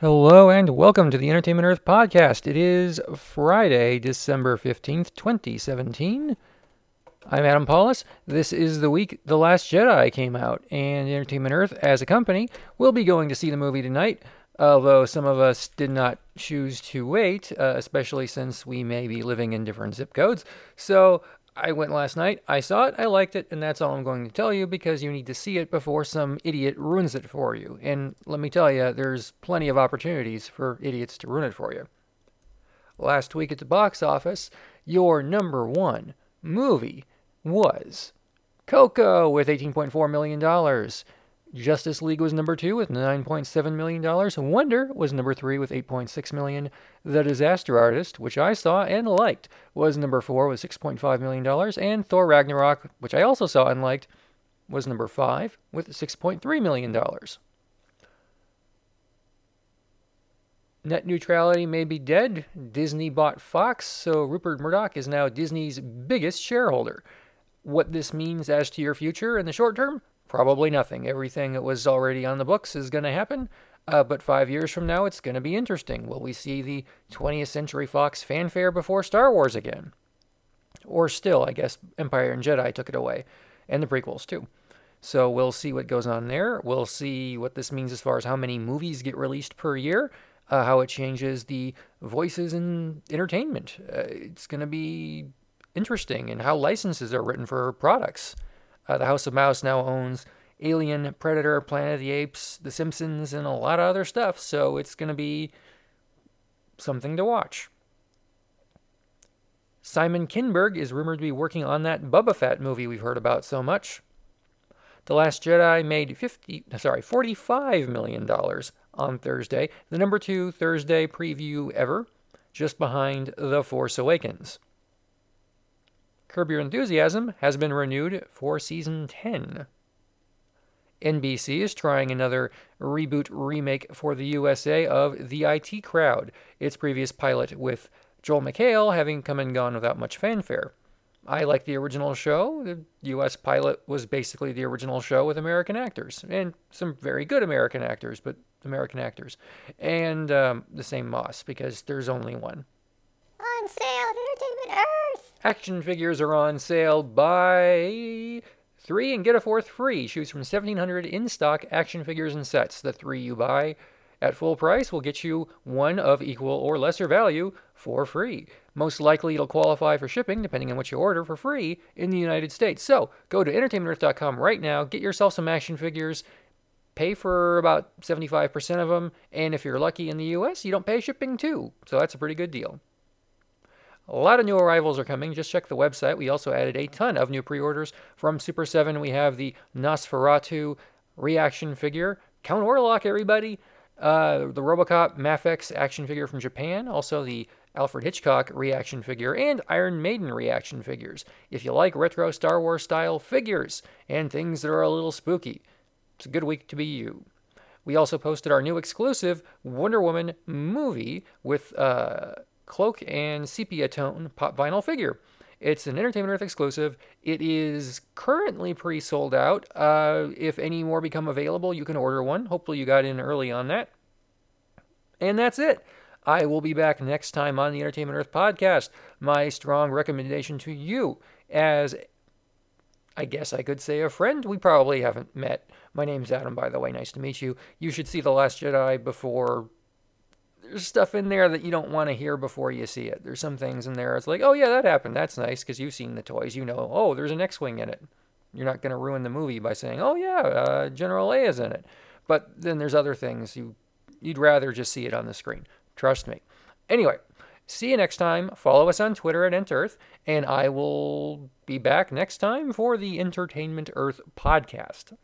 Hello and welcome to the Entertainment Earth podcast. It is Friday, December 15th, 2017. I'm Adam Pawlus. This is the week The Last Jedi came out, and Entertainment Earth, as a company, will be going to see the movie tonight, although some of us did not choose to wait, uh, especially since we may be living in different zip codes. So I went last night, I saw it, I liked it, and that's all I'm going to tell you because you need to see it before some idiot ruins it for you. And let me tell you, there's plenty of opportunities for idiots to ruin it for you. Last week at the box office, your number one movie was Coco with $18.4 million. Justice League was number two with $9.7 million. Wonder was number three with 8.6 million. The Disaster Artist, which I saw and liked, was number four with $6.5 million. And Thor Ragnarok, which I also saw and liked, was number five with $6.3 million. Net neutrality may be dead. Disney bought Fox, so Rupert Murdoch is now Disney's biggest shareholder. What this means as to your future in the short term, Probably nothing. Everything that was already on the books is going to happen. Uh, but five years from now, it's going to be interesting. Will we see the 20th Century Fox fanfare before Star Wars again? Or still, I guess Empire and Jedi took it away, and the prequels too. So we'll see what goes on there. We'll see what this means as far as how many movies get released per year, uh, how it changes the voices in entertainment. Uh, it's going to be interesting, and how licenses are written for products. Uh, the House of Mouse now owns Alien, Predator, Planet of the Apes, The Simpsons, and a lot of other stuff, so it's going to be something to watch. Simon Kinberg is rumored to be working on that Boba Fett movie we've heard about so much. The Last Jedi made 50 sorry, 45 million dollars on Thursday, the number 2 Thursday preview ever, just behind The Force Awakens. Curb Your Enthusiasm has been renewed for season 10. NBC is trying another reboot remake for the USA of The IT Crowd, its previous pilot with Joel McHale having come and gone without much fanfare. I like the original show. The US pilot was basically the original show with American actors, and some very good American actors, but American actors. And um, the same Moss, because there's only one. On sale! Action figures are on sale. Buy three and get a fourth free. Choose from 1,700 in stock action figures and sets. The three you buy at full price will get you one of equal or lesser value for free. Most likely it'll qualify for shipping, depending on what you order, for free in the United States. So go to entertainmentearth.com right now, get yourself some action figures, pay for about 75% of them, and if you're lucky in the US, you don't pay shipping too. So that's a pretty good deal. A lot of new arrivals are coming. Just check the website. We also added a ton of new pre orders from Super 7. We have the Nosferatu reaction figure. Count Orlok, everybody. Uh, the Robocop Mafex action figure from Japan. Also, the Alfred Hitchcock reaction figure and Iron Maiden reaction figures. If you like retro Star Wars style figures and things that are a little spooky, it's a good week to be you. We also posted our new exclusive Wonder Woman movie with uh, cloak and sepia tone pop vinyl figure. It's an Entertainment Earth exclusive. It is currently pre sold out. Uh, if any more become available, you can order one. Hopefully, you got in early on that. And that's it. I will be back next time on the Entertainment Earth podcast. My strong recommendation to you, as I guess I could say a friend. We probably haven't met. My name's Adam, by the way. Nice to meet you. You should see The Last Jedi before there's stuff in there that you don't want to hear before you see it. There's some things in there. It's like, oh yeah, that happened. That's nice because you've seen the toys. You know, oh, there's an X-wing in it. You're not going to ruin the movie by saying, oh yeah, uh, General is in it. But then there's other things you you'd rather just see it on the screen. Trust me. Anyway, see you next time. Follow us on Twitter at EntEarth, and I will be back next time for the Entertainment Earth podcast.